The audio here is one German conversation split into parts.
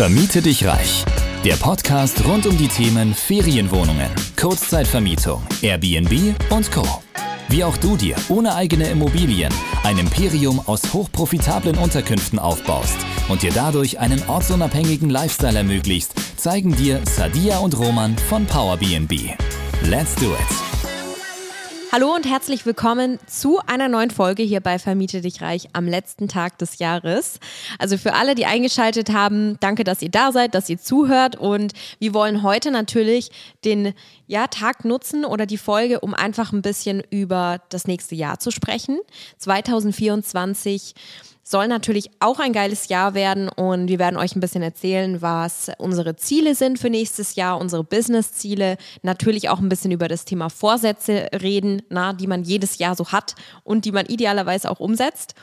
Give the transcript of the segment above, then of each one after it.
Vermiete dich reich. Der Podcast rund um die Themen Ferienwohnungen, Kurzzeitvermietung, Airbnb und Co. Wie auch du dir ohne eigene Immobilien ein Imperium aus hochprofitablen Unterkünften aufbaust und dir dadurch einen ortsunabhängigen Lifestyle ermöglicht, zeigen dir Sadia und Roman von PowerBnB. Let's do it! Hallo und herzlich willkommen zu einer neuen Folge hier bei Vermiete dich reich am letzten Tag des Jahres. Also für alle, die eingeschaltet haben, danke, dass ihr da seid, dass ihr zuhört und wir wollen heute natürlich den ja, Tag nutzen oder die Folge, um einfach ein bisschen über das nächste Jahr zu sprechen. 2024 soll natürlich auch ein geiles Jahr werden und wir werden euch ein bisschen erzählen, was unsere Ziele sind für nächstes Jahr, unsere Business-Ziele, natürlich auch ein bisschen über das Thema Vorsätze reden, na, die man jedes Jahr so hat und die man idealerweise auch umsetzt.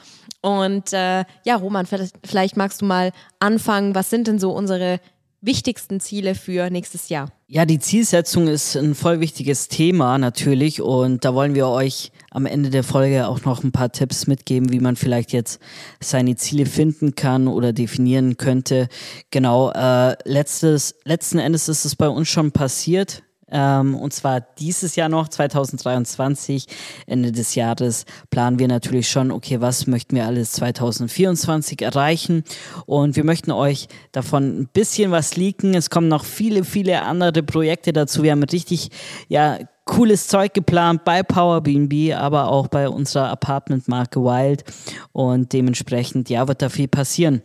Und äh, ja, Roman, vielleicht, vielleicht magst du mal anfangen. Was sind denn so unsere wichtigsten Ziele für nächstes Jahr? Ja, die Zielsetzung ist ein voll wichtiges Thema natürlich und da wollen wir euch am Ende der Folge auch noch ein paar Tipps mitgeben, wie man vielleicht jetzt seine Ziele finden kann oder definieren könnte. Genau, äh, letztes, letzten Endes ist es bei uns schon passiert. Ähm, und zwar dieses Jahr noch, 2023, Ende des Jahres, planen wir natürlich schon, okay, was möchten wir alles 2024 erreichen? Und wir möchten euch davon ein bisschen was leaken. Es kommen noch viele, viele andere Projekte dazu. Wir haben richtig, ja, cooles Zeug geplant bei PowerBnB, aber auch bei unserer Apartmentmarke Wild. Und dementsprechend, ja, wird da viel passieren.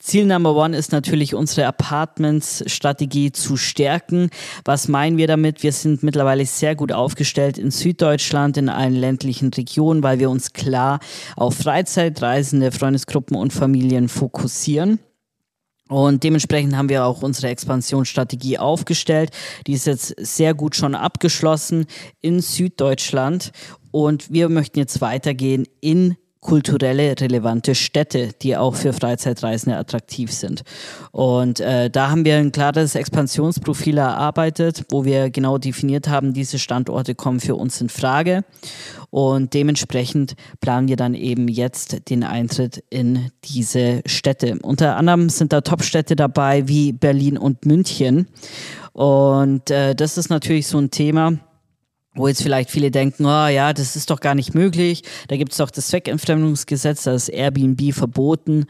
Ziel Number One ist natürlich unsere Apartments-Strategie zu stärken. Was meinen wir damit? Wir sind mittlerweile sehr gut aufgestellt in Süddeutschland, in allen ländlichen Regionen, weil wir uns klar auf Freizeitreisende, Freundesgruppen und Familien fokussieren. Und dementsprechend haben wir auch unsere Expansionsstrategie aufgestellt. Die ist jetzt sehr gut schon abgeschlossen in Süddeutschland. Und wir möchten jetzt weitergehen in kulturelle relevante Städte, die auch für Freizeitreisende attraktiv sind. Und äh, da haben wir ein klares Expansionsprofil erarbeitet, wo wir genau definiert haben, diese Standorte kommen für uns in Frage. Und dementsprechend planen wir dann eben jetzt den Eintritt in diese Städte. Unter anderem sind da Top-Städte dabei wie Berlin und München. Und äh, das ist natürlich so ein Thema, wo jetzt vielleicht viele denken, oh ja, das ist doch gar nicht möglich. Da gibt es doch das Zweckentfremdungsgesetz, das ist Airbnb verboten.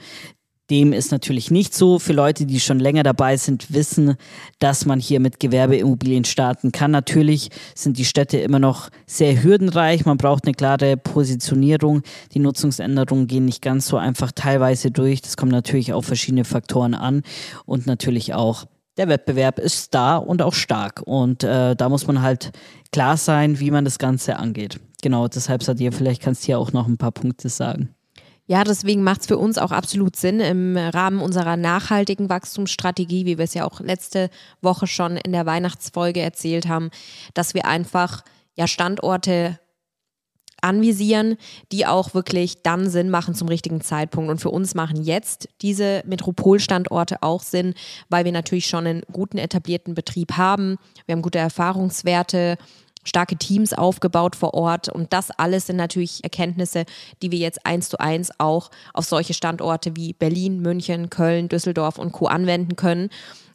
Dem ist natürlich nicht so. Für Leute, die schon länger dabei sind, wissen, dass man hier mit Gewerbeimmobilien starten kann. Natürlich sind die Städte immer noch sehr hürdenreich. Man braucht eine klare Positionierung. Die Nutzungsänderungen gehen nicht ganz so einfach teilweise durch. Das kommt natürlich auf verschiedene Faktoren an und natürlich auch der Wettbewerb ist da und auch stark. Und äh, da muss man halt klar sein, wie man das Ganze angeht. Genau, deshalb, Sadir, vielleicht kannst du hier auch noch ein paar Punkte sagen. Ja, deswegen macht es für uns auch absolut Sinn im Rahmen unserer nachhaltigen Wachstumsstrategie, wie wir es ja auch letzte Woche schon in der Weihnachtsfolge erzählt haben, dass wir einfach ja Standorte anvisieren, die auch wirklich dann Sinn machen zum richtigen Zeitpunkt. Und für uns machen jetzt diese Metropolstandorte auch Sinn, weil wir natürlich schon einen guten etablierten Betrieb haben. Wir haben gute Erfahrungswerte starke Teams aufgebaut vor Ort und das alles sind natürlich Erkenntnisse, die wir jetzt eins zu eins auch auf solche Standorte wie Berlin, München, Köln, Düsseldorf und Co. anwenden können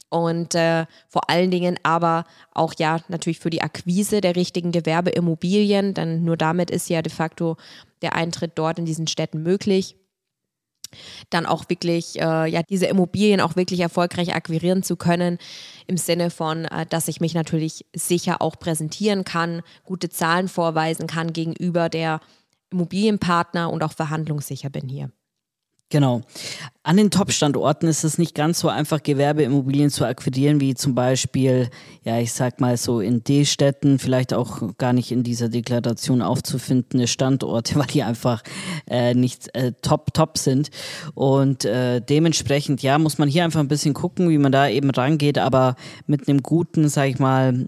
und äh, vor allen Dingen aber auch ja natürlich für die Akquise der richtigen Gewerbeimmobilien, denn nur damit ist ja de facto der Eintritt dort in diesen Städten möglich. Dann auch wirklich, äh, ja, diese Immobilien auch wirklich erfolgreich akquirieren zu können, im Sinne von, äh, dass ich mich natürlich sicher auch präsentieren kann, gute Zahlen vorweisen kann gegenüber der Immobilienpartner und auch verhandlungssicher bin hier. Genau. An den Top-Standorten ist es nicht ganz so einfach, Gewerbeimmobilien zu akquirieren, wie zum Beispiel, ja, ich sag mal so in D-Städten, vielleicht auch gar nicht in dieser Deklaration aufzufindene Standorte, weil die einfach äh, nicht äh, top, top sind. Und äh, dementsprechend, ja, muss man hier einfach ein bisschen gucken, wie man da eben rangeht, aber mit einem guten, sag ich mal,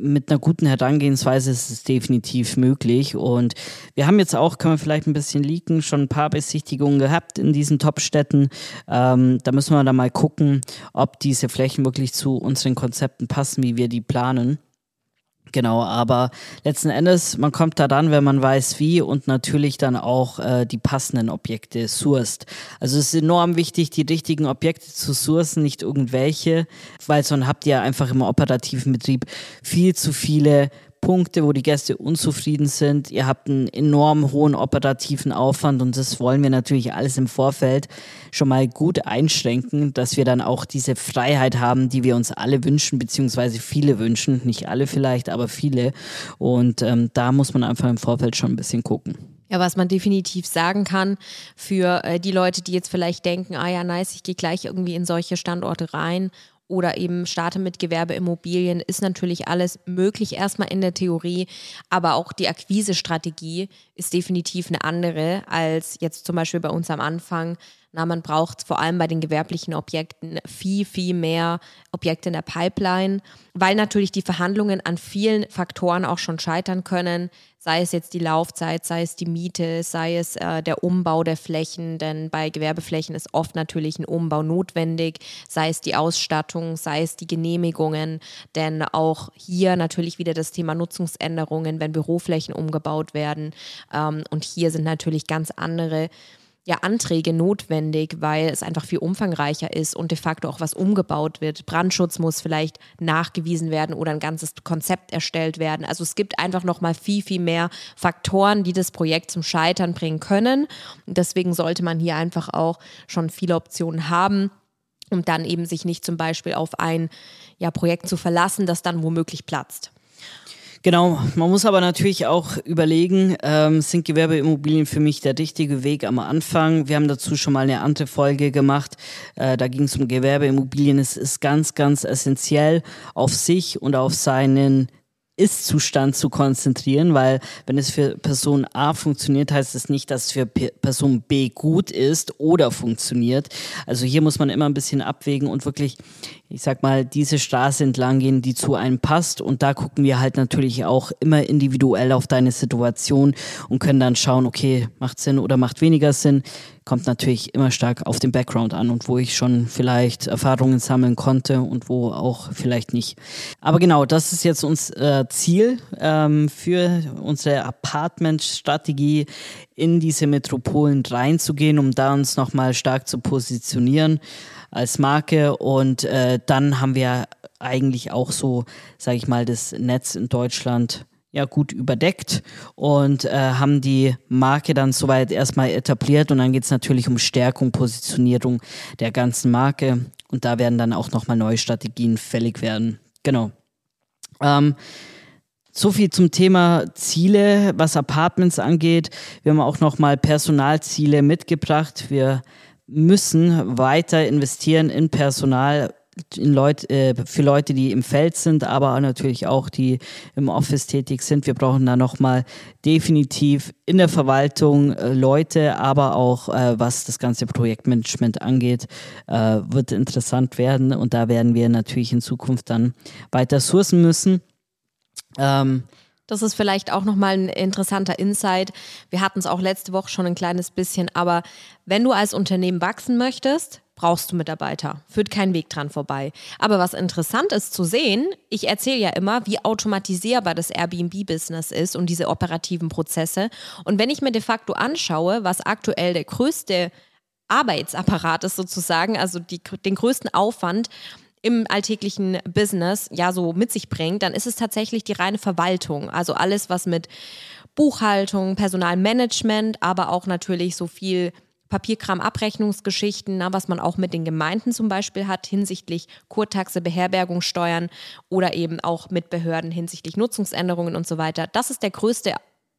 mit einer guten Herangehensweise ist es definitiv möglich. Und wir haben jetzt auch, können wir vielleicht ein bisschen leaken, schon ein paar Besichtigungen gehabt in diesen Top-Städten. Ähm, da müssen wir dann mal gucken, ob diese Flächen wirklich zu unseren Konzepten passen, wie wir die planen. Genau, aber letzten Endes, man kommt da dann, wenn man weiß wie und natürlich dann auch äh, die passenden Objekte sourced. Also es ist enorm wichtig, die richtigen Objekte zu sourcen, nicht irgendwelche, weil sonst habt ihr einfach im operativen Betrieb viel zu viele Punkte, wo die Gäste unzufrieden sind. Ihr habt einen enorm hohen operativen Aufwand und das wollen wir natürlich alles im Vorfeld schon mal gut einschränken, dass wir dann auch diese Freiheit haben, die wir uns alle wünschen, beziehungsweise viele wünschen. Nicht alle vielleicht, aber viele. Und ähm, da muss man einfach im Vorfeld schon ein bisschen gucken. Ja, was man definitiv sagen kann für äh, die Leute, die jetzt vielleicht denken, ah ja, nice, ich gehe gleich irgendwie in solche Standorte rein oder eben starte mit Gewerbeimmobilien, ist natürlich alles möglich erstmal in der Theorie, aber auch die Akquisestrategie ist definitiv eine andere als jetzt zum Beispiel bei uns am Anfang. Na, man braucht vor allem bei den gewerblichen Objekten viel, viel mehr Objekte in der Pipeline, weil natürlich die Verhandlungen an vielen Faktoren auch schon scheitern können sei es jetzt die Laufzeit, sei es die Miete, sei es äh, der Umbau der Flächen, denn bei Gewerbeflächen ist oft natürlich ein Umbau notwendig, sei es die Ausstattung, sei es die Genehmigungen, denn auch hier natürlich wieder das Thema Nutzungsänderungen, wenn Büroflächen umgebaut werden ähm, und hier sind natürlich ganz andere ja, Anträge notwendig, weil es einfach viel umfangreicher ist und de facto auch was umgebaut wird. Brandschutz muss vielleicht nachgewiesen werden oder ein ganzes Konzept erstellt werden. Also es gibt einfach noch mal viel, viel mehr Faktoren, die das Projekt zum Scheitern bringen können. Und deswegen sollte man hier einfach auch schon viele Optionen haben um dann eben sich nicht zum Beispiel auf ein ja, Projekt zu verlassen, das dann womöglich platzt. Genau, man muss aber natürlich auch überlegen, ähm, sind Gewerbeimmobilien für mich der richtige Weg am Anfang? Wir haben dazu schon mal eine andere Folge gemacht, äh, da ging es um Gewerbeimmobilien. Es ist ganz, ganz essentiell, auf sich und auf seinen ist-Zustand zu konzentrieren, weil wenn es für Person A funktioniert, heißt es nicht, dass es für Person B gut ist oder funktioniert. Also hier muss man immer ein bisschen abwägen und wirklich, ich sag mal, diese Straße entlang gehen, die zu einem passt. Und da gucken wir halt natürlich auch immer individuell auf deine Situation und können dann schauen, okay, macht Sinn oder macht weniger Sinn kommt natürlich immer stark auf den Background an und wo ich schon vielleicht Erfahrungen sammeln konnte und wo auch vielleicht nicht. Aber genau, das ist jetzt unser äh, Ziel ähm, für unsere Apartment-Strategie in diese Metropolen reinzugehen, um da uns nochmal stark zu positionieren als Marke und äh, dann haben wir eigentlich auch so, sage ich mal, das Netz in Deutschland ja gut überdeckt und äh, haben die Marke dann soweit erstmal etabliert und dann geht es natürlich um Stärkung, Positionierung der ganzen Marke und da werden dann auch nochmal neue Strategien fällig werden. Genau. Ähm, so viel zum Thema Ziele, was Apartments angeht. Wir haben auch nochmal Personalziele mitgebracht. Wir müssen weiter investieren in Personal, Leut, äh, für Leute, die im Feld sind, aber natürlich auch die im Office tätig sind. Wir brauchen da nochmal definitiv in der Verwaltung äh, Leute, aber auch äh, was das ganze Projektmanagement angeht, äh, wird interessant werden und da werden wir natürlich in Zukunft dann weiter sourcen müssen. Ähm, das ist vielleicht auch nochmal ein interessanter Insight. Wir hatten es auch letzte Woche schon ein kleines bisschen, aber wenn du als Unternehmen wachsen möchtest, brauchst du Mitarbeiter. Führt kein Weg dran vorbei. Aber was interessant ist zu sehen, ich erzähle ja immer, wie automatisierbar das Airbnb-Business ist und diese operativen Prozesse. Und wenn ich mir de facto anschaue, was aktuell der größte Arbeitsapparat ist sozusagen, also die, den größten Aufwand im alltäglichen Business ja so mit sich bringt, dann ist es tatsächlich die reine Verwaltung. Also alles, was mit Buchhaltung, Personalmanagement, aber auch natürlich so viel Papierkram, Abrechnungsgeschichten, na, was man auch mit den Gemeinden zum Beispiel hat hinsichtlich Kurtaxe, Beherbergungssteuern oder eben auch mit Behörden hinsichtlich Nutzungsänderungen und so weiter. Das ist der größte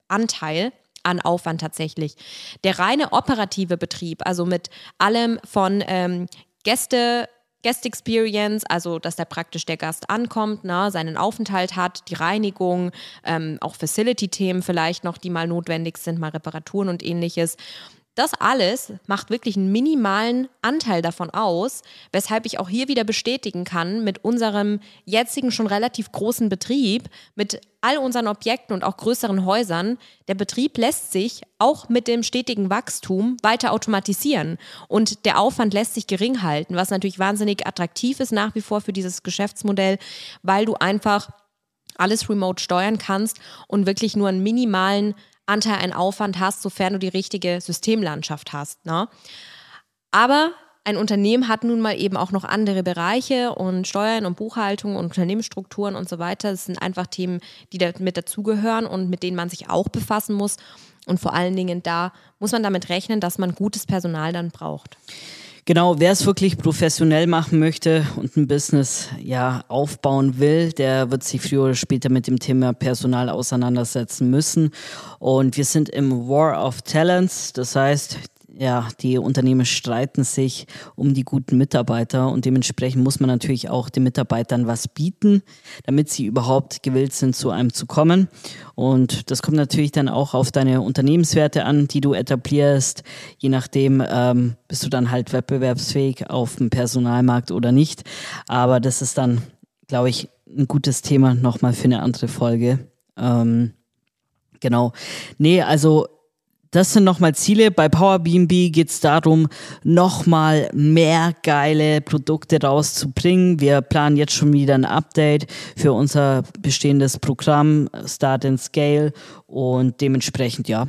Anteil an Aufwand tatsächlich. Der reine operative Betrieb, also mit allem von ähm, Gäste, Guest Experience, also dass da praktisch der Gast ankommt, ne, seinen Aufenthalt hat, die Reinigung, ähm, auch Facility-Themen vielleicht noch, die mal notwendig sind, mal Reparaturen und ähnliches. Das alles macht wirklich einen minimalen Anteil davon aus, weshalb ich auch hier wieder bestätigen kann, mit unserem jetzigen schon relativ großen Betrieb, mit all unseren Objekten und auch größeren Häusern, der Betrieb lässt sich auch mit dem stetigen Wachstum weiter automatisieren. Und der Aufwand lässt sich gering halten, was natürlich wahnsinnig attraktiv ist nach wie vor für dieses Geschäftsmodell, weil du einfach alles remote steuern kannst und wirklich nur einen minimalen Anteil an Aufwand hast, sofern du die richtige Systemlandschaft hast. Ne? Aber ein Unternehmen hat nun mal eben auch noch andere Bereiche und Steuern und Buchhaltung und Unternehmensstrukturen und so weiter. Das sind einfach Themen, die da mit dazugehören und mit denen man sich auch befassen muss. Und vor allen Dingen da muss man damit rechnen, dass man gutes Personal dann braucht. Genau, wer es wirklich professionell machen möchte und ein Business ja aufbauen will, der wird sich früher oder später mit dem Thema Personal auseinandersetzen müssen. Und wir sind im War of Talents, das heißt, ja, die Unternehmen streiten sich um die guten Mitarbeiter und dementsprechend muss man natürlich auch den Mitarbeitern was bieten, damit sie überhaupt gewillt sind, zu einem zu kommen. Und das kommt natürlich dann auch auf deine Unternehmenswerte an, die du etablierst. Je nachdem ähm, bist du dann halt wettbewerbsfähig auf dem Personalmarkt oder nicht. Aber das ist dann, glaube ich, ein gutes Thema nochmal für eine andere Folge. Ähm, genau. Nee, also das sind nochmal Ziele. Bei Power BNB geht es darum, nochmal mehr geile Produkte rauszubringen. Wir planen jetzt schon wieder ein Update für unser bestehendes Programm Start and Scale und dementsprechend, ja,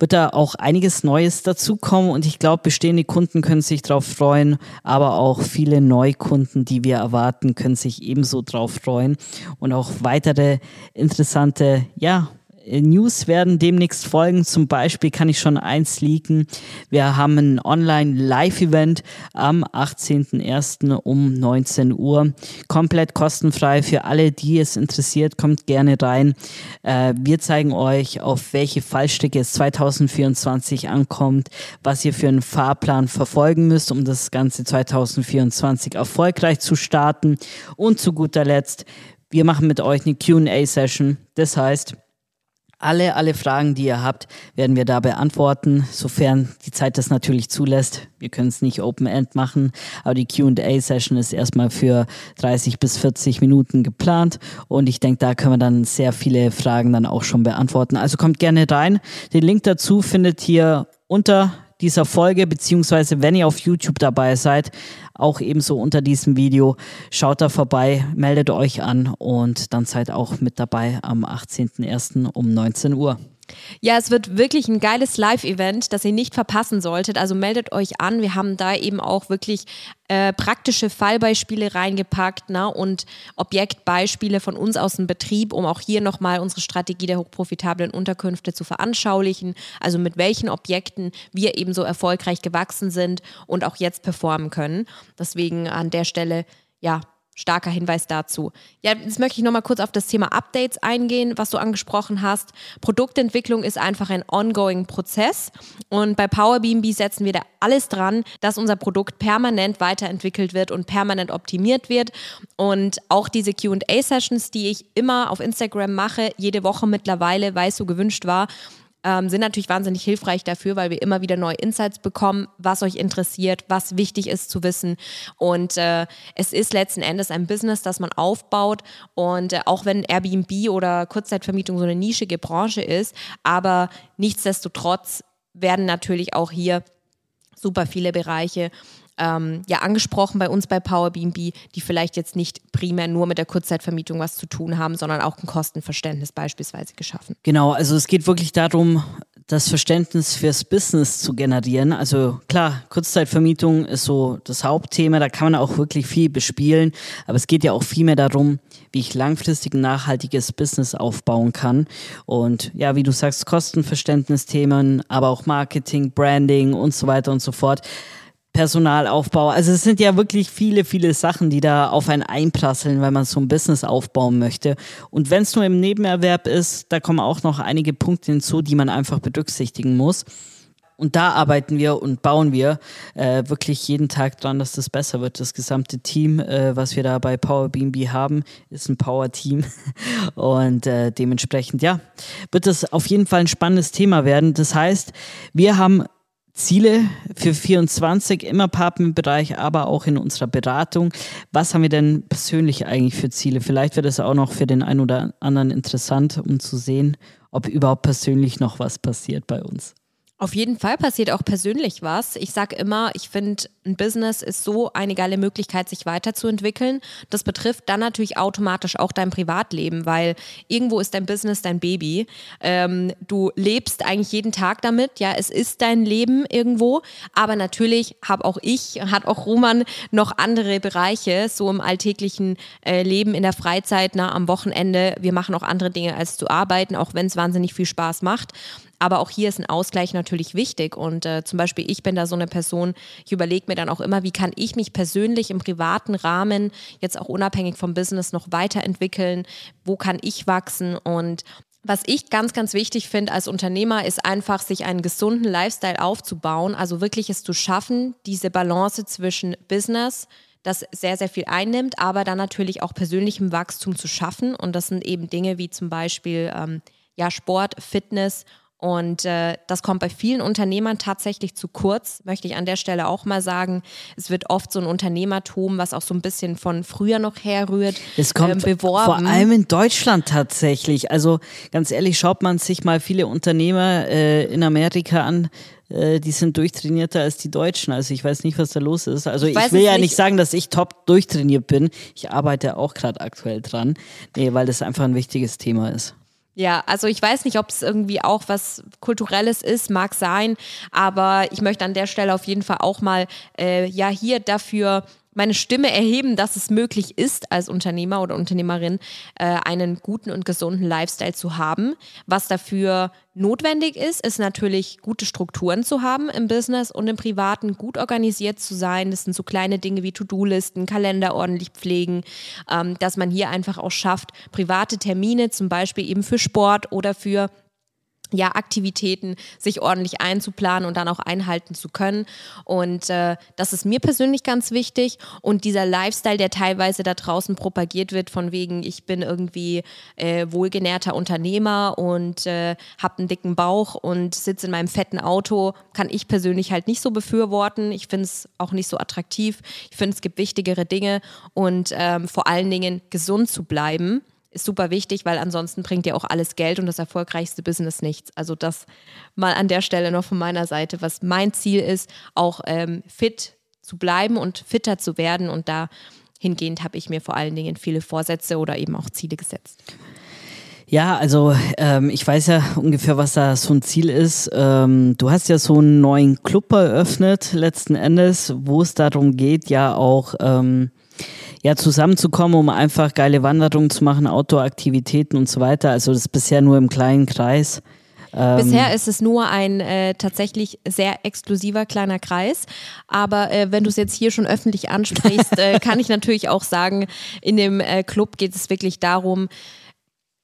wird da auch einiges Neues dazukommen und ich glaube, bestehende Kunden können sich darauf freuen, aber auch viele Neukunden, die wir erwarten, können sich ebenso darauf freuen und auch weitere interessante, ja, News werden demnächst folgen. Zum Beispiel kann ich schon eins leaken. Wir haben ein Online-Live-Event am 18.01. um 19 Uhr. Komplett kostenfrei für alle, die es interessiert. Kommt gerne rein. Äh, wir zeigen euch, auf welche Fallstrecke es 2024 ankommt, was ihr für einen Fahrplan verfolgen müsst, um das Ganze 2024 erfolgreich zu starten. Und zu guter Letzt, wir machen mit euch eine QA-Session. Das heißt, alle, alle Fragen, die ihr habt, werden wir da beantworten, sofern die Zeit das natürlich zulässt. Wir können es nicht Open-End machen, aber die QA-Session ist erstmal für 30 bis 40 Minuten geplant und ich denke, da können wir dann sehr viele Fragen dann auch schon beantworten. Also kommt gerne rein. Den Link dazu findet ihr unter dieser Folge, beziehungsweise wenn ihr auf YouTube dabei seid, auch ebenso unter diesem Video. Schaut da vorbei, meldet euch an und dann seid auch mit dabei am 18.01. um 19 Uhr. Ja, es wird wirklich ein geiles Live-Event, das ihr nicht verpassen solltet. Also meldet euch an. Wir haben da eben auch wirklich äh, praktische Fallbeispiele reingepackt ne? und Objektbeispiele von uns aus dem Betrieb, um auch hier nochmal unsere Strategie der hochprofitablen Unterkünfte zu veranschaulichen. Also mit welchen Objekten wir eben so erfolgreich gewachsen sind und auch jetzt performen können. Deswegen an der Stelle, ja, starker Hinweis dazu. Ja, jetzt möchte ich nochmal kurz auf das Thema Updates eingehen, was du angesprochen hast. Produktentwicklung ist einfach ein ongoing Prozess und bei Power BNB setzen wir da alles dran, dass unser Produkt permanent weiterentwickelt wird und permanent optimiert wird und auch diese Q&A-Sessions, die ich immer auf Instagram mache, jede Woche mittlerweile, weil es so gewünscht war, ähm, sind natürlich wahnsinnig hilfreich dafür, weil wir immer wieder neue Insights bekommen, was euch interessiert, was wichtig ist zu wissen. Und äh, es ist letzten Endes ein Business, das man aufbaut. Und äh, auch wenn Airbnb oder Kurzzeitvermietung so eine nischige Branche ist, aber nichtsdestotrotz werden natürlich auch hier super viele Bereiche ähm, ja angesprochen bei uns bei PowerBnB, die vielleicht jetzt nicht primär nur mit der Kurzzeitvermietung was zu tun haben, sondern auch ein Kostenverständnis beispielsweise geschaffen. Genau, also es geht wirklich darum, das Verständnis fürs Business zu generieren. Also klar, Kurzzeitvermietung ist so das Hauptthema, da kann man auch wirklich viel bespielen, aber es geht ja auch viel mehr darum, wie ich langfristig ein nachhaltiges Business aufbauen kann. Und ja, wie du sagst, Kostenverständnisthemen, aber auch Marketing, Branding und so weiter und so fort. Personalaufbau. Also es sind ja wirklich viele, viele Sachen, die da auf einen einprasseln, wenn man so ein Business aufbauen möchte. Und wenn es nur im Nebenerwerb ist, da kommen auch noch einige Punkte hinzu, die man einfach berücksichtigen muss. Und da arbeiten wir und bauen wir äh, wirklich jeden Tag dran, dass das besser wird. Das gesamte Team, äh, was wir da bei Power BNB haben, ist ein Power-Team. Und äh, dementsprechend, ja, wird das auf jeden Fall ein spannendes Thema werden. Das heißt, wir haben Ziele für 24 im Apartmentbereich, aber auch in unserer Beratung. Was haben wir denn persönlich eigentlich für Ziele? Vielleicht wird es auch noch für den einen oder anderen interessant, um zu sehen, ob überhaupt persönlich noch was passiert bei uns. Auf jeden Fall passiert auch persönlich was. Ich sage immer, ich finde, ein Business ist so eine geile Möglichkeit, sich weiterzuentwickeln. Das betrifft dann natürlich automatisch auch dein Privatleben, weil irgendwo ist dein Business dein Baby. Ähm, du lebst eigentlich jeden Tag damit. Ja, es ist dein Leben irgendwo. Aber natürlich habe auch ich, hat auch Roman noch andere Bereiche, so im alltäglichen äh, Leben, in der Freizeit, na, am Wochenende. Wir machen auch andere Dinge als zu arbeiten, auch wenn es wahnsinnig viel Spaß macht. Aber auch hier ist ein Ausgleich natürlich wichtig. Und äh, zum Beispiel, ich bin da so eine Person, ich überlege mir dann auch immer, wie kann ich mich persönlich im privaten Rahmen, jetzt auch unabhängig vom Business, noch weiterentwickeln? Wo kann ich wachsen? Und was ich ganz, ganz wichtig finde als Unternehmer, ist einfach, sich einen gesunden Lifestyle aufzubauen. Also wirklich es zu schaffen, diese Balance zwischen Business, das sehr, sehr viel einnimmt, aber dann natürlich auch persönlichem Wachstum zu schaffen. Und das sind eben Dinge wie zum Beispiel ähm, ja, Sport, Fitness und äh, das kommt bei vielen Unternehmern tatsächlich zu kurz, möchte ich an der Stelle auch mal sagen. Es wird oft so ein Unternehmertum, was auch so ein bisschen von früher noch herrührt, es kommt äh, beworben. Vor allem in Deutschland tatsächlich. Also ganz ehrlich, schaut man sich mal viele Unternehmer äh, in Amerika an, äh, die sind durchtrainierter als die Deutschen. Also ich weiß nicht, was da los ist. Also ich, ich will ja nicht sagen, dass ich top durchtrainiert bin. Ich arbeite auch gerade aktuell dran. Nee, weil das einfach ein wichtiges Thema ist. Ja, also ich weiß nicht, ob es irgendwie auch was Kulturelles ist, mag sein, aber ich möchte an der Stelle auf jeden Fall auch mal äh, ja hier dafür meine Stimme erheben, dass es möglich ist, als Unternehmer oder Unternehmerin äh, einen guten und gesunden Lifestyle zu haben. Was dafür notwendig ist, ist natürlich gute Strukturen zu haben im Business und im Privaten, gut organisiert zu sein. Das sind so kleine Dinge wie To-Do-Listen, Kalender ordentlich pflegen, ähm, dass man hier einfach auch schafft, private Termine zum Beispiel eben für Sport oder für ja, Aktivitäten sich ordentlich einzuplanen und dann auch einhalten zu können. Und äh, das ist mir persönlich ganz wichtig. Und dieser Lifestyle, der teilweise da draußen propagiert wird, von wegen, ich bin irgendwie äh, wohlgenährter Unternehmer und äh, habe einen dicken Bauch und sitze in meinem fetten Auto, kann ich persönlich halt nicht so befürworten. Ich finde es auch nicht so attraktiv. Ich finde, es gibt wichtigere Dinge und ähm, vor allen Dingen gesund zu bleiben ist super wichtig, weil ansonsten bringt dir auch alles Geld und das erfolgreichste Business nichts. Also das mal an der Stelle noch von meiner Seite, was mein Ziel ist, auch ähm, fit zu bleiben und fitter zu werden. Und dahingehend habe ich mir vor allen Dingen viele Vorsätze oder eben auch Ziele gesetzt. Ja, also ähm, ich weiß ja ungefähr, was da so ein Ziel ist. Ähm, du hast ja so einen neuen Club eröffnet, letzten Endes, wo es darum geht, ja auch ähm, ja, zusammenzukommen, um einfach geile Wanderungen zu machen, Outdoor-Aktivitäten und so weiter. Also das ist bisher nur im kleinen Kreis. Ähm, Bisher ist es nur ein äh, tatsächlich sehr exklusiver kleiner Kreis. Aber äh, wenn du es jetzt hier schon öffentlich ansprichst, äh, kann ich natürlich auch sagen, in dem äh, Club geht es wirklich darum,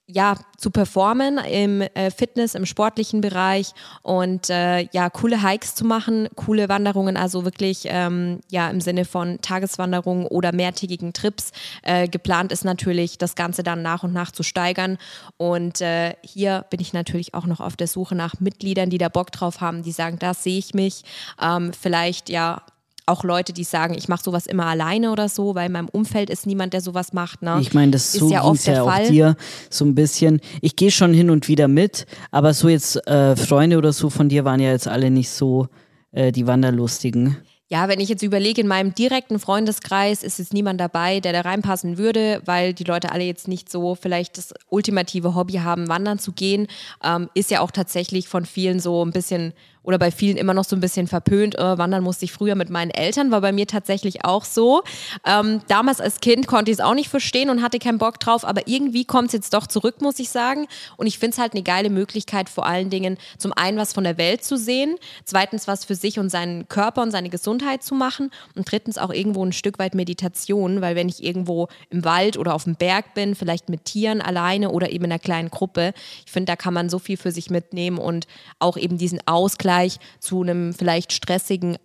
ja, zu performen im äh, Fitness, im sportlichen Bereich und äh, ja, coole Hikes zu machen, coole Wanderungen, also wirklich ähm, ja im Sinne von Tageswanderungen oder mehrtägigen Trips. Äh, geplant ist natürlich, das Ganze dann nach und nach zu steigern. Und äh, hier bin ich natürlich auch noch auf der Suche nach Mitgliedern, die da Bock drauf haben, die sagen, da sehe ich mich. Ähm, vielleicht ja auch Leute, die sagen, ich mache sowas immer alleine oder so, weil in meinem Umfeld ist niemand, der sowas macht. Ne? Ich meine, das ist so ja oft ja auch dir so ein bisschen. Ich gehe schon hin und wieder mit, aber so jetzt äh, Freunde oder so von dir waren ja jetzt alle nicht so äh, die Wanderlustigen. Ja, wenn ich jetzt überlege, in meinem direkten Freundeskreis ist jetzt niemand dabei, der da reinpassen würde, weil die Leute alle jetzt nicht so vielleicht das ultimative Hobby haben, wandern zu gehen. Ähm, ist ja auch tatsächlich von vielen so ein bisschen oder bei vielen immer noch so ein bisschen verpönt. Äh, wandern musste ich früher mit meinen Eltern, war bei mir tatsächlich auch so. Ähm, damals als Kind konnte ich es auch nicht verstehen und hatte keinen Bock drauf, aber irgendwie kommt es jetzt doch zurück, muss ich sagen. Und ich finde es halt eine geile Möglichkeit, vor allen Dingen zum einen was von der Welt zu sehen, zweitens was für sich und seinen Körper und seine Gesundheit zu machen und drittens auch irgendwo ein Stück weit Meditation, weil wenn ich irgendwo im Wald oder auf dem Berg bin, vielleicht mit Tieren alleine oder eben in einer kleinen Gruppe, ich finde, da kann man so viel für sich mitnehmen und auch eben diesen Ausgleich Ausgleich zu einem vielleicht stressigen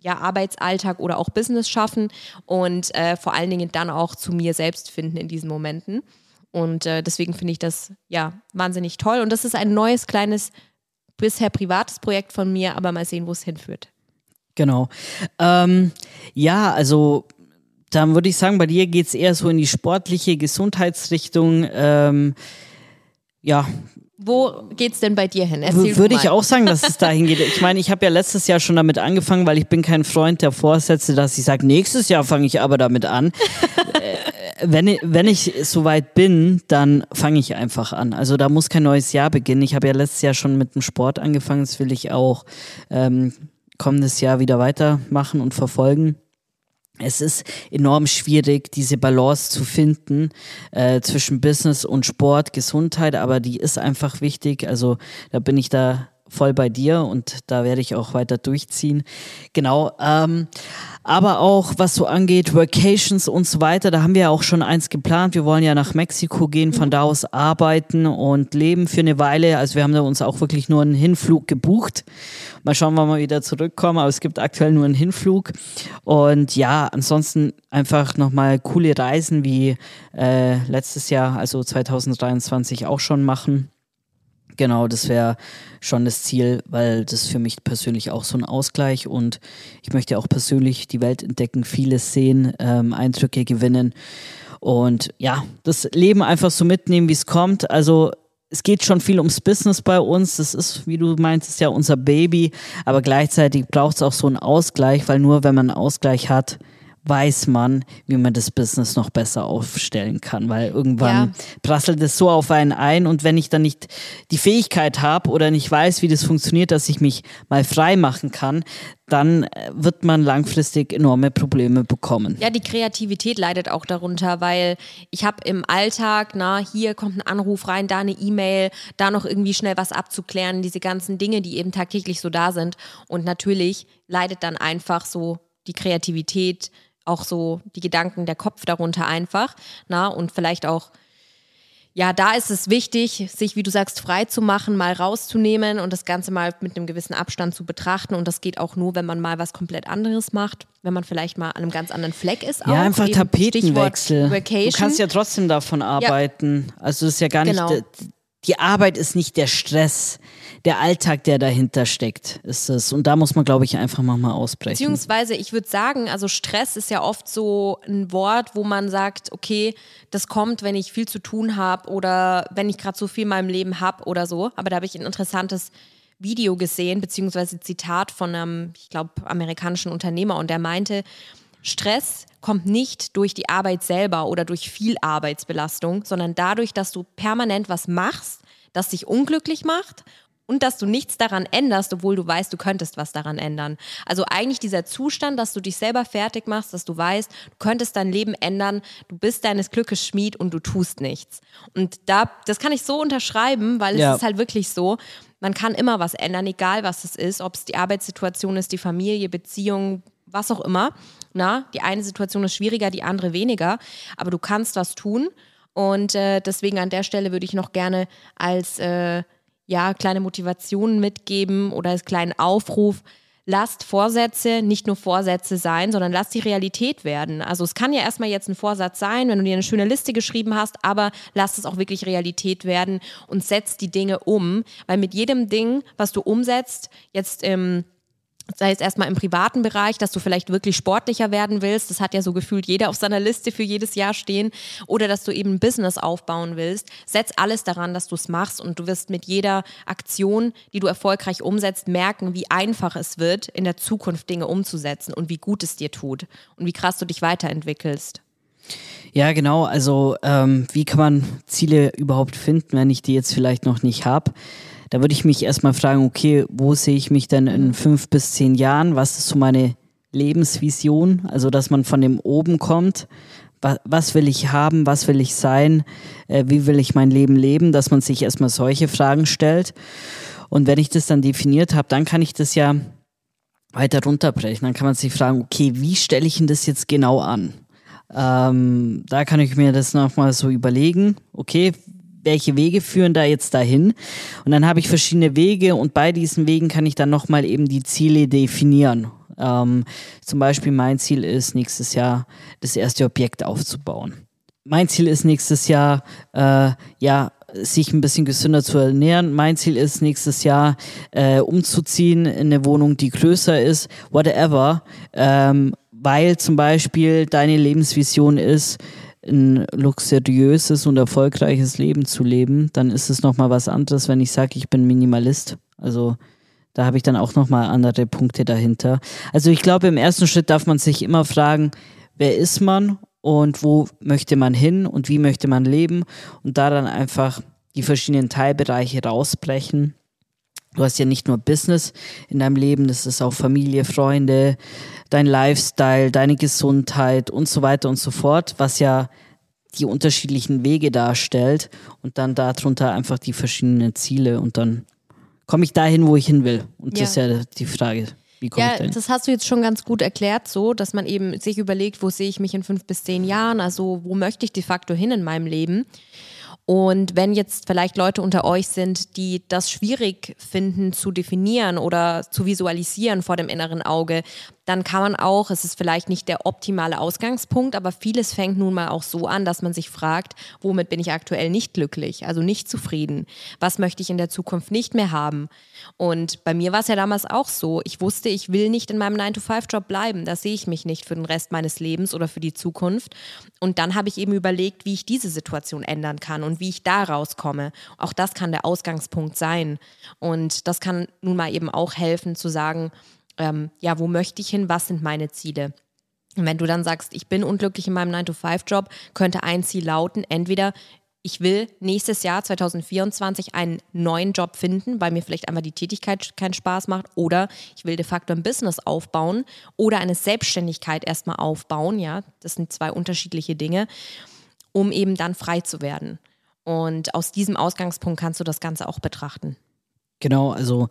ja, Arbeitsalltag oder auch Business schaffen und äh, vor allen Dingen dann auch zu mir selbst finden in diesen Momenten. Und äh, deswegen finde ich das ja wahnsinnig toll. Und das ist ein neues, kleines, bisher privates Projekt von mir, aber mal sehen, wo es hinführt. Genau. Ähm, ja, also dann würde ich sagen, bei dir geht es eher so in die sportliche Gesundheitsrichtung. Ähm, ja, Wo geht's denn bei dir hin? Erzähl Würde ich auch sagen, dass es dahin geht. Ich meine, ich habe ja letztes Jahr schon damit angefangen, weil ich bin kein Freund der Vorsätze, dass ich sage, nächstes Jahr fange ich aber damit an. Äh, wenn, ich, wenn ich soweit bin, dann fange ich einfach an. Also da muss kein neues Jahr beginnen. Ich habe ja letztes Jahr schon mit dem Sport angefangen. Das will ich auch ähm, kommendes Jahr wieder weitermachen und verfolgen es ist enorm schwierig, diese Balance zu finden äh, zwischen Business und Sport, Gesundheit, aber die ist einfach wichtig. Also da bin ich da voll bei dir und da werde ich auch weiter durchziehen. Genau. Ähm, aber auch was so angeht, Vacations und so weiter, da haben wir ja auch schon eins geplant. Wir wollen ja nach Mexiko gehen, von da aus arbeiten und leben für eine Weile. Also wir haben da uns auch wirklich nur einen Hinflug gebucht. Mal schauen, wann wir wieder zurückkommen, aber es gibt aktuell nur einen Hinflug. Und ja, ansonsten einfach nochmal coole Reisen wie äh, letztes Jahr, also 2023 auch schon machen. Genau, das wäre schon das Ziel, weil das für mich persönlich auch so ein Ausgleich und ich möchte auch persönlich die Welt entdecken, vieles sehen, ähm, Eindrücke gewinnen und ja, das Leben einfach so mitnehmen, wie es kommt. Also es geht schon viel ums Business bei uns. Das ist, wie du meinst, ja unser Baby, aber gleichzeitig braucht es auch so einen Ausgleich, weil nur wenn man einen Ausgleich hat, weiß man, wie man das Business noch besser aufstellen kann, weil irgendwann ja. prasselt es so auf einen ein und wenn ich dann nicht die Fähigkeit habe oder nicht weiß, wie das funktioniert, dass ich mich mal frei machen kann, dann äh, wird man langfristig enorme Probleme bekommen. Ja, die Kreativität leidet auch darunter, weil ich habe im Alltag, na, hier kommt ein Anruf rein, da eine E-Mail, da noch irgendwie schnell was abzuklären, diese ganzen Dinge, die eben tagtäglich so da sind. Und natürlich leidet dann einfach so die Kreativität, auch so die Gedanken, der Kopf darunter einfach. Na, und vielleicht auch, ja, da ist es wichtig, sich, wie du sagst, frei zu machen, mal rauszunehmen und das Ganze mal mit einem gewissen Abstand zu betrachten. Und das geht auch nur, wenn man mal was komplett anderes macht, wenn man vielleicht mal an einem ganz anderen Fleck ist. Ja, auch. einfach Eben Tapetenwechsel. Du kannst ja trotzdem davon arbeiten. Ja. Also es ist ja gar nicht. Genau. Die Arbeit ist nicht der Stress der Alltag, der dahinter steckt, ist es. Und da muss man, glaube ich, einfach mal ausbrechen. Beziehungsweise, ich würde sagen, also Stress ist ja oft so ein Wort, wo man sagt, okay, das kommt, wenn ich viel zu tun habe oder wenn ich gerade so viel in meinem Leben habe oder so. Aber da habe ich ein interessantes Video gesehen, beziehungsweise Zitat von einem, ich glaube, amerikanischen Unternehmer und der meinte, Stress kommt nicht durch die Arbeit selber oder durch viel Arbeitsbelastung, sondern dadurch, dass du permanent was machst, das dich unglücklich macht und dass du nichts daran änderst, obwohl du weißt, du könntest was daran ändern. Also eigentlich dieser Zustand, dass du dich selber fertig machst, dass du weißt, du könntest dein Leben ändern, du bist deines Glückes Schmied und du tust nichts. Und da, das kann ich so unterschreiben, weil ja. es ist halt wirklich so. Man kann immer was ändern, egal was es ist, ob es die Arbeitssituation ist, die Familie, Beziehung, was auch immer. Na, die eine Situation ist schwieriger, die andere weniger, aber du kannst was tun. Und äh, deswegen an der Stelle würde ich noch gerne als äh, ja, kleine Motivationen mitgeben oder als kleinen Aufruf. Lasst Vorsätze nicht nur Vorsätze sein, sondern lasst die Realität werden. Also es kann ja erstmal jetzt ein Vorsatz sein, wenn du dir eine schöne Liste geschrieben hast, aber lasst es auch wirklich Realität werden und setzt die Dinge um, weil mit jedem Ding, was du umsetzt, jetzt im ähm, sei es erstmal im privaten Bereich, dass du vielleicht wirklich sportlicher werden willst, das hat ja so gefühlt jeder auf seiner Liste für jedes Jahr stehen, oder dass du eben ein Business aufbauen willst, setz alles daran, dass du es machst und du wirst mit jeder Aktion, die du erfolgreich umsetzt, merken, wie einfach es wird, in der Zukunft Dinge umzusetzen und wie gut es dir tut und wie krass du dich weiterentwickelst. Ja, genau. Also ähm, wie kann man Ziele überhaupt finden, wenn ich die jetzt vielleicht noch nicht habe? Da würde ich mich erstmal fragen, okay, wo sehe ich mich denn in fünf bis zehn Jahren? Was ist so meine Lebensvision? Also, dass man von dem oben kommt. Was, will ich haben? Was will ich sein? Äh, wie will ich mein Leben leben? Dass man sich erstmal solche Fragen stellt. Und wenn ich das dann definiert habe, dann kann ich das ja weiter runterbrechen. Dann kann man sich fragen, okay, wie stelle ich denn das jetzt genau an? Ähm, da kann ich mir das nochmal so überlegen, okay, welche Wege führen da jetzt dahin? Und dann habe ich verschiedene Wege und bei diesen Wegen kann ich dann nochmal eben die Ziele definieren. Ähm, zum Beispiel mein Ziel ist nächstes Jahr das erste Objekt aufzubauen. Mein Ziel ist nächstes Jahr, äh, ja, sich ein bisschen gesünder zu ernähren. Mein Ziel ist nächstes Jahr äh, umzuziehen in eine Wohnung, die größer ist, whatever. Ähm, weil zum Beispiel deine Lebensvision ist, ein luxuriöses und erfolgreiches Leben zu leben, dann ist es nochmal was anderes, wenn ich sage, ich bin Minimalist. Also da habe ich dann auch nochmal andere Punkte dahinter. Also ich glaube, im ersten Schritt darf man sich immer fragen, wer ist man und wo möchte man hin und wie möchte man leben und da dann einfach die verschiedenen Teilbereiche rausbrechen. Du hast ja nicht nur Business in deinem Leben, das ist auch Familie, Freunde, dein Lifestyle, deine Gesundheit und so weiter und so fort, was ja die unterschiedlichen Wege darstellt und dann darunter einfach die verschiedenen Ziele und dann komme ich dahin, wo ich hin will. Und ja. das ist ja die Frage. Wie ja, das hast du jetzt schon ganz gut erklärt, so, dass man eben sich überlegt, wo sehe ich mich in fünf bis zehn Jahren, also wo möchte ich de facto hin in meinem Leben. Und wenn jetzt vielleicht Leute unter euch sind, die das schwierig finden zu definieren oder zu visualisieren vor dem inneren Auge, dann kann man auch, es ist vielleicht nicht der optimale Ausgangspunkt, aber vieles fängt nun mal auch so an, dass man sich fragt, womit bin ich aktuell nicht glücklich, also nicht zufrieden? Was möchte ich in der Zukunft nicht mehr haben? Und bei mir war es ja damals auch so, ich wusste, ich will nicht in meinem 9-to-5-Job bleiben, da sehe ich mich nicht für den Rest meines Lebens oder für die Zukunft. Und dann habe ich eben überlegt, wie ich diese Situation ändern kann und wie ich da rauskomme. Auch das kann der Ausgangspunkt sein. Und das kann nun mal eben auch helfen zu sagen, ähm, ja, wo möchte ich hin, was sind meine Ziele? Und wenn du dann sagst, ich bin unglücklich in meinem 9-to-5-Job, könnte ein Ziel lauten, entweder ich will nächstes Jahr 2024 einen neuen Job finden, weil mir vielleicht einfach die Tätigkeit keinen Spaß macht oder ich will de facto ein Business aufbauen oder eine Selbstständigkeit erstmal aufbauen, ja, das sind zwei unterschiedliche Dinge, um eben dann frei zu werden. Und aus diesem Ausgangspunkt kannst du das Ganze auch betrachten. Genau, also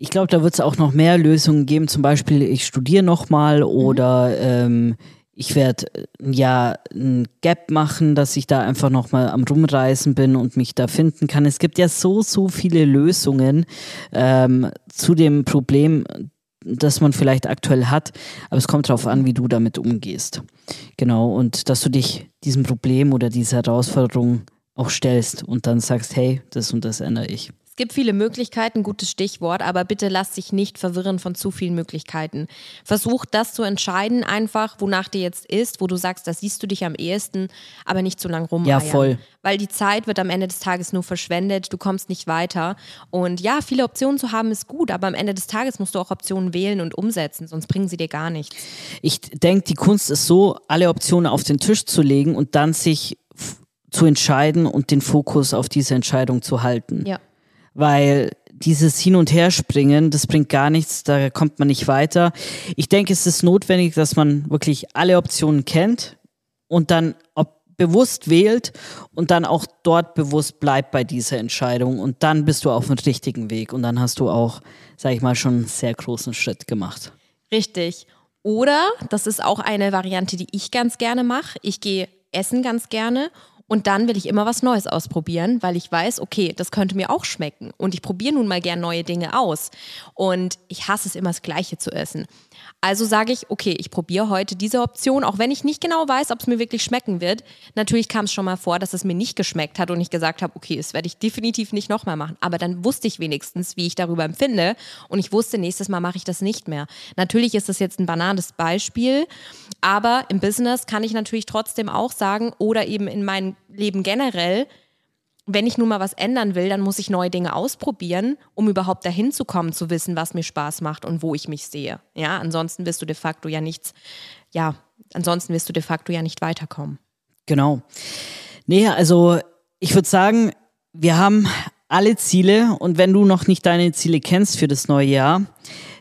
ich glaube, da wird es auch noch mehr Lösungen geben. Zum Beispiel, ich studiere nochmal oder mhm. ähm, ich werde ja ein Gap machen, dass ich da einfach nochmal am Rumreisen bin und mich da finden kann. Es gibt ja so, so viele Lösungen ähm, zu dem Problem, das man vielleicht aktuell hat, aber es kommt darauf an, wie du damit umgehst. Genau, und dass du dich diesem Problem oder dieser Herausforderung auch stellst und dann sagst, hey, das und das ändere ich gibt viele Möglichkeiten, gutes Stichwort, aber bitte lass dich nicht verwirren von zu vielen Möglichkeiten. Versuch das zu entscheiden, einfach, wonach dir jetzt ist, wo du sagst, das siehst du dich am ehesten, aber nicht zu lang rum. Ja, voll. Weil die Zeit wird am Ende des Tages nur verschwendet, du kommst nicht weiter. Und ja, viele Optionen zu haben ist gut, aber am Ende des Tages musst du auch Optionen wählen und umsetzen, sonst bringen sie dir gar nichts. Ich denke, die Kunst ist so, alle Optionen auf den Tisch zu legen und dann sich zu entscheiden und den Fokus auf diese Entscheidung zu halten. Ja weil dieses Hin- und Herspringen, das bringt gar nichts, da kommt man nicht weiter. Ich denke, es ist notwendig, dass man wirklich alle Optionen kennt und dann bewusst wählt und dann auch dort bewusst bleibt bei dieser Entscheidung und dann bist du auf dem richtigen Weg und dann hast du auch, sag ich mal, schon einen sehr großen Schritt gemacht. Richtig. Oder, das ist auch eine Variante, die ich ganz gerne mache, ich gehe essen ganz gerne und dann will ich immer was Neues ausprobieren, weil ich weiß, okay, das könnte mir auch schmecken. Und ich probiere nun mal gern neue Dinge aus. Und ich hasse es immer, das Gleiche zu essen. Also sage ich, okay, ich probiere heute diese Option, auch wenn ich nicht genau weiß, ob es mir wirklich schmecken wird. Natürlich kam es schon mal vor, dass es mir nicht geschmeckt hat und ich gesagt habe, okay, das werde ich definitiv nicht nochmal machen. Aber dann wusste ich wenigstens, wie ich darüber empfinde und ich wusste, nächstes Mal mache ich das nicht mehr. Natürlich ist das jetzt ein banales Beispiel, aber im Business kann ich natürlich trotzdem auch sagen oder eben in meinem Leben generell, wenn ich nun mal was ändern will, dann muss ich neue Dinge ausprobieren, um überhaupt dahin zu kommen, zu wissen, was mir Spaß macht und wo ich mich sehe. Ja, ansonsten wirst du de facto ja nichts, ja, ansonsten wirst du de facto ja nicht weiterkommen. Genau. Nee, also ich würde sagen, wir haben alle Ziele und wenn du noch nicht deine Ziele kennst für das neue Jahr,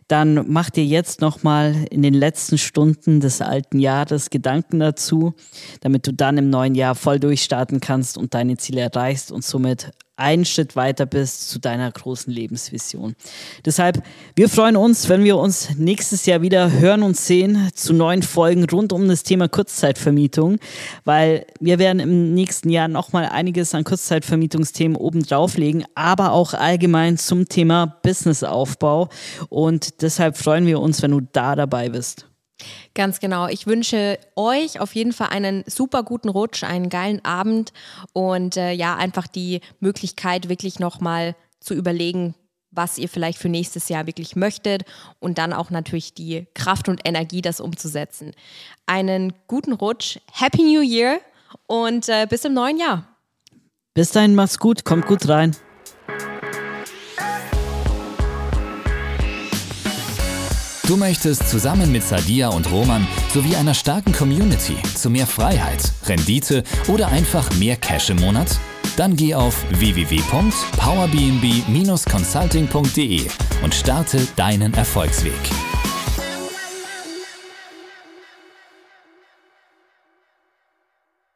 dann mach dir jetzt nochmal in den letzten Stunden des alten Jahres Gedanken dazu, damit du dann im neuen Jahr voll durchstarten kannst und deine Ziele erreichst und somit einen Schritt weiter bist zu deiner großen Lebensvision. Deshalb, wir freuen uns, wenn wir uns nächstes Jahr wieder hören und sehen zu neuen Folgen rund um das Thema Kurzzeitvermietung, weil wir werden im nächsten Jahr nochmal einiges an Kurzzeitvermietungsthemen oben drauflegen, aber auch allgemein zum Thema Businessaufbau. Und deshalb freuen wir uns, wenn du da dabei bist. Ganz genau. Ich wünsche euch auf jeden Fall einen super guten Rutsch, einen geilen Abend und äh, ja, einfach die Möglichkeit, wirklich nochmal zu überlegen, was ihr vielleicht für nächstes Jahr wirklich möchtet und dann auch natürlich die Kraft und Energie, das umzusetzen. Einen guten Rutsch, Happy New Year und äh, bis im neuen Jahr. Bis dahin, mach's gut, kommt gut rein. Du möchtest zusammen mit Sadia und Roman sowie einer starken Community zu mehr Freiheit, Rendite oder einfach mehr Cash im Monat? Dann geh auf www.powerbnb-consulting.de und starte deinen Erfolgsweg.